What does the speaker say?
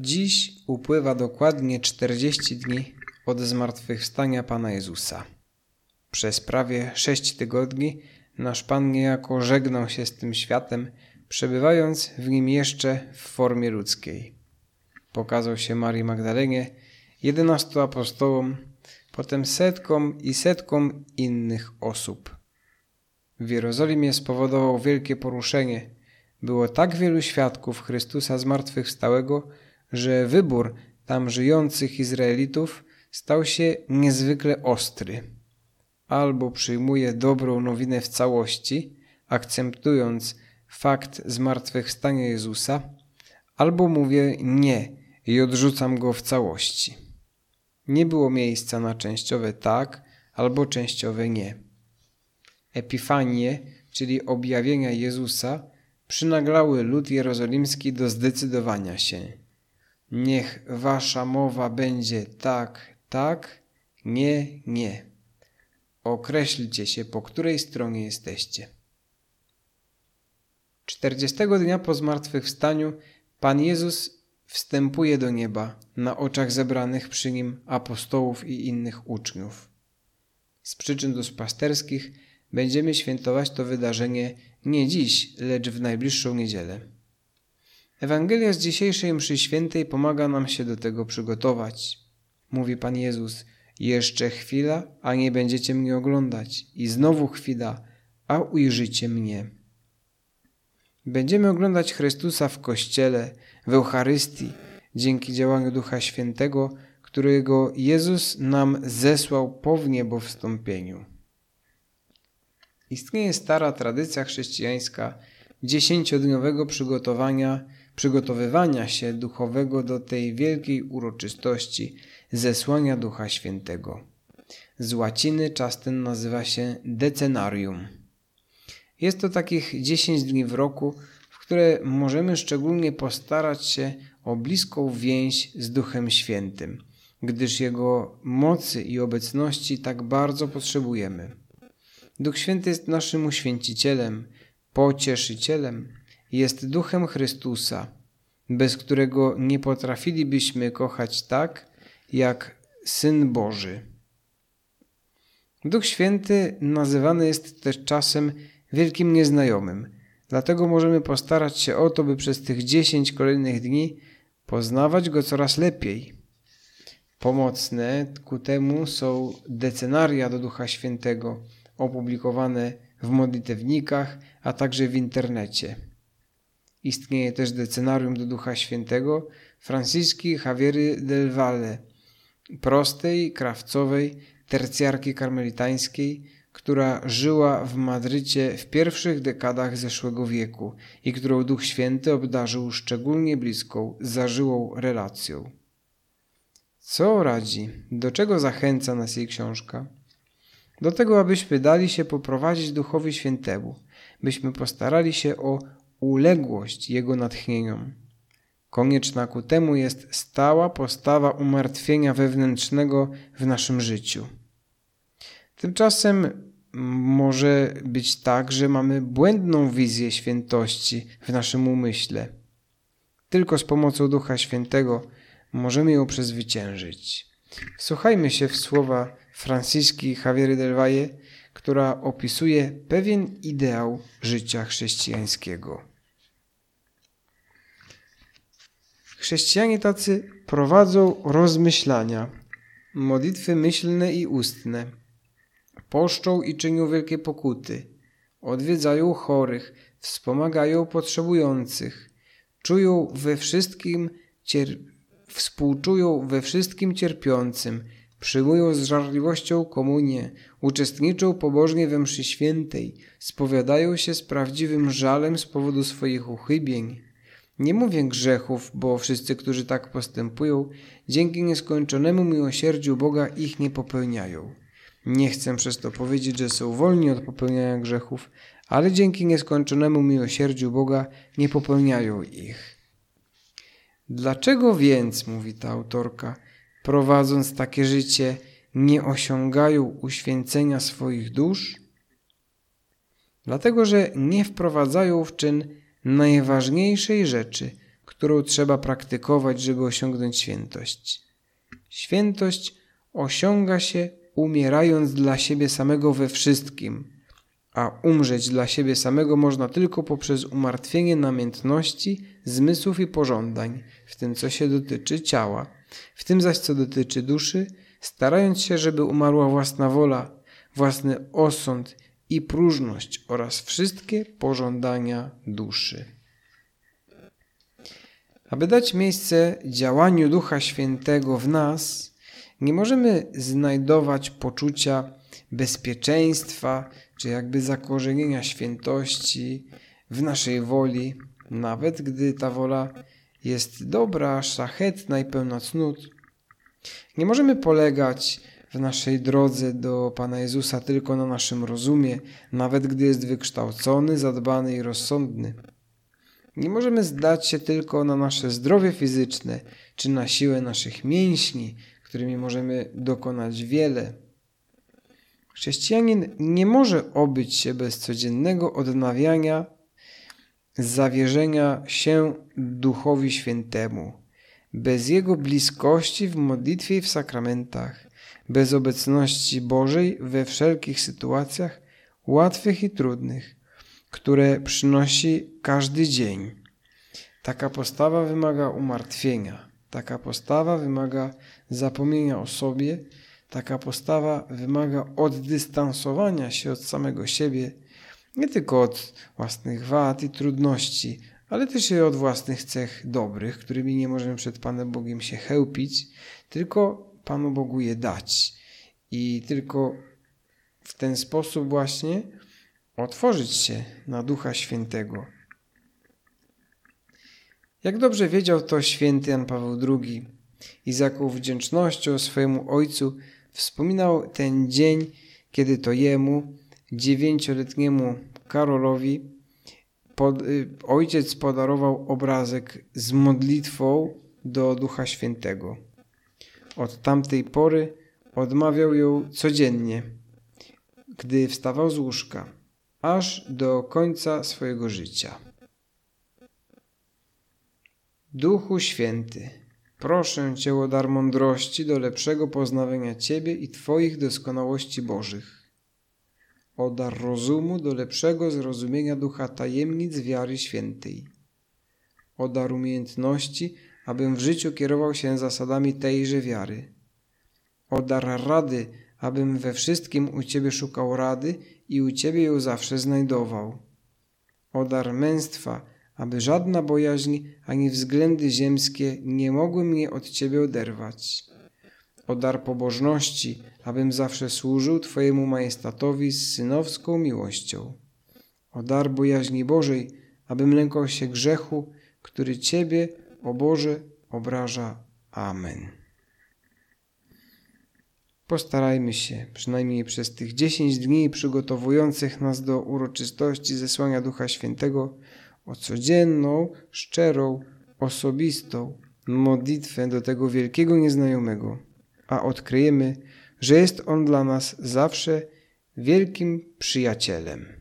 Dziś upływa dokładnie 40 dni od zmartwychwstania Pana Jezusa. Przez prawie sześć tygodni nasz Pan niejako żegnał się z tym światem, przebywając w nim jeszcze w formie ludzkiej. Pokazał się Marii Magdalenie, jedenastu apostołom, potem setkom i setkom innych osób. W Jerozolimie spowodował wielkie poruszenie. Było tak wielu świadków Chrystusa zmartwychwstałego, że wybór tam żyjących Izraelitów stał się niezwykle ostry. Albo przyjmuje dobrą nowinę w całości, akceptując fakt zmartwychwstania Jezusa, albo mówię nie i odrzucam go w całości. Nie było miejsca na częściowe tak albo częściowe nie. Epifanie, czyli objawienia Jezusa, przynaglały lud jerozolimski do zdecydowania się. Niech wasza mowa będzie tak, tak, nie, nie. Określcie się, po której stronie jesteście. Czterdziestego dnia po zmartwychwstaniu Pan Jezus wstępuje do nieba na oczach zebranych przy nim apostołów i innych uczniów. Z przyczyn duszpasterskich będziemy świętować to wydarzenie nie dziś, lecz w najbliższą niedzielę. Ewangelia z dzisiejszej mszy świętej pomaga nam się do tego przygotować. Mówi Pan Jezus, jeszcze chwila, a nie będziecie mnie oglądać i znowu chwila, a ujrzycie mnie. Będziemy oglądać Chrystusa w Kościele, w Eucharystii, dzięki działaniu Ducha Świętego, którego Jezus nam zesłał po wniebowstąpieniu. Istnieje stara tradycja chrześcijańska dziesięciodniowego przygotowania, przygotowywania się duchowego do tej wielkiej uroczystości zesłania Ducha Świętego. Z łaciny czas ten nazywa się decenarium. Jest to takich 10 dni w roku, w które możemy szczególnie postarać się o bliską więź z Duchem Świętym, gdyż Jego mocy i obecności tak bardzo potrzebujemy. Duch Święty jest naszym uświęcicielem, pocieszycielem, jest Duchem Chrystusa, bez którego nie potrafilibyśmy kochać tak, jak Syn Boży. Duch Święty nazywany jest też czasem wielkim nieznajomym. Dlatego możemy postarać się o to, by przez tych dziesięć kolejnych dni poznawać Go coraz lepiej. Pomocne ku temu są decenaria do Ducha Świętego, opublikowane w modlitewnikach, a także w internecie. Istnieje też decenarium do Ducha Świętego Franciszki Javiery del Valle, prostej, krawcowej, tercjarki karmelitańskiej, która żyła w Madrycie w pierwszych dekadach zeszłego wieku i którą Duch Święty obdarzył szczególnie bliską, zażyłą relacją. Co radzi? Do czego zachęca nas jej książka? Do tego, abyśmy dali się poprowadzić Duchowi Świętemu, byśmy postarali się o uległość Jego natchnieniom. Konieczna ku temu jest stała postawa umartwienia wewnętrznego w naszym życiu. Tymczasem może być tak, że mamy błędną wizję świętości w naszym umyśle. Tylko z pomocą Ducha Świętego możemy ją przezwyciężyć. Słuchajmy się w słowa Franciszki Javiery del Valle, która opisuje pewien ideał życia chrześcijańskiego. Chrześcijanie tacy prowadzą rozmyślania, modlitwy myślne i ustne, poszczą i czynią wielkie pokuty, odwiedzają chorych, wspomagają potrzebujących, czują we wszystkim cier... współczują we wszystkim cierpiącym, przyjmują z żarliwością komunię, uczestniczą pobożnie we mszy świętej, spowiadają się z prawdziwym żalem z powodu swoich uchybień. Nie mówię grzechów, bo wszyscy, którzy tak postępują, dzięki nieskończonemu miłosierdziu Boga ich nie popełniają. Nie chcę przez to powiedzieć, że są wolni od popełniania grzechów, ale dzięki nieskończonemu miłosierdziu Boga nie popełniają ich. Dlaczego więc, mówi ta autorka, prowadząc takie życie, nie osiągają uświęcenia swoich dusz? Dlatego, że nie wprowadzają w czyn najważniejszej rzeczy, którą trzeba praktykować, żeby osiągnąć świętość. Świętość osiąga się umierając dla siebie samego we wszystkim, a umrzeć dla siebie samego można tylko poprzez umartwienie namiętności, zmysłów i pożądań, w tym co się dotyczy ciała, w tym zaś co dotyczy duszy, starając się, żeby umarła własna wola, własny osąd i próżność oraz wszystkie pożądania duszy. Aby dać miejsce działaniu Ducha Świętego w nas, nie możemy znajdować poczucia bezpieczeństwa czy jakby zakorzenienia świętości w naszej woli, nawet gdy ta wola jest dobra, szlachetna i pełna cnót. Nie możemy polegać w naszej drodze do Pana Jezusa tylko na naszym rozumie, nawet gdy jest wykształcony, zadbany i rozsądny. Nie możemy zdać się tylko na nasze zdrowie fizyczne czy na siłę naszych mięśni, którymi możemy dokonać wiele. Chrześcijanin nie może obyć się bez codziennego odnawiania zawierzenia się Duchowi Świętemu, bez Jego bliskości w modlitwie i w sakramentach, bez obecności Bożej we wszelkich sytuacjach, łatwych i trudnych, które przynosi każdy dzień. Taka postawa wymaga umartwienia, taka postawa wymaga zapomnienia o sobie, taka postawa wymaga oddystansowania się od samego siebie, nie tylko od własnych wad i trudności, ale też i od własnych cech dobrych, którymi nie możemy przed Panem Bogiem się chełpić, tylko Panu Bogu je dać. I tylko w ten sposób właśnie otworzyć się na Ducha Świętego. Jak dobrze wiedział to święty Jan Paweł II i z jaką wdzięcznością swojemu ojcu wspominał ten dzień, kiedy to jemu, dziewięcioletniemu Karolowi, pod, y, ojciec podarował obrazek z modlitwą do Ducha Świętego. Od tamtej pory odmawiał ją codziennie, gdy wstawał z łóżka, aż do końca swojego życia. Duchu Święty, proszę Cię o dar mądrości do lepszego poznawania Ciebie i Twoich doskonałości Bożych, o dar rozumu do lepszego zrozumienia ducha tajemnic wiary świętej, o dar umiejętności, abym w życiu kierował się zasadami tejże wiary, o dar rady, abym we wszystkim u Ciebie szukał rady i u Ciebie ją zawsze znajdował, o dar męstwa, aby żadna bojaźń ani względy ziemskie nie mogły mnie od Ciebie oderwać. O dar pobożności, abym zawsze służył Twojemu majestatowi z synowską miłością. O dar bojaźni Bożej, abym lękał się grzechu, który Ciebie, o Boże, obraża. Amen. Postarajmy się, przynajmniej przez tych dziesięć dni przygotowujących nas do uroczystości zesłania Ducha Świętego, o codzienną, szczerą, osobistą modlitwę do tego wielkiego nieznajomego, a odkryjemy, że jest On dla nas zawsze wielkim przyjacielem.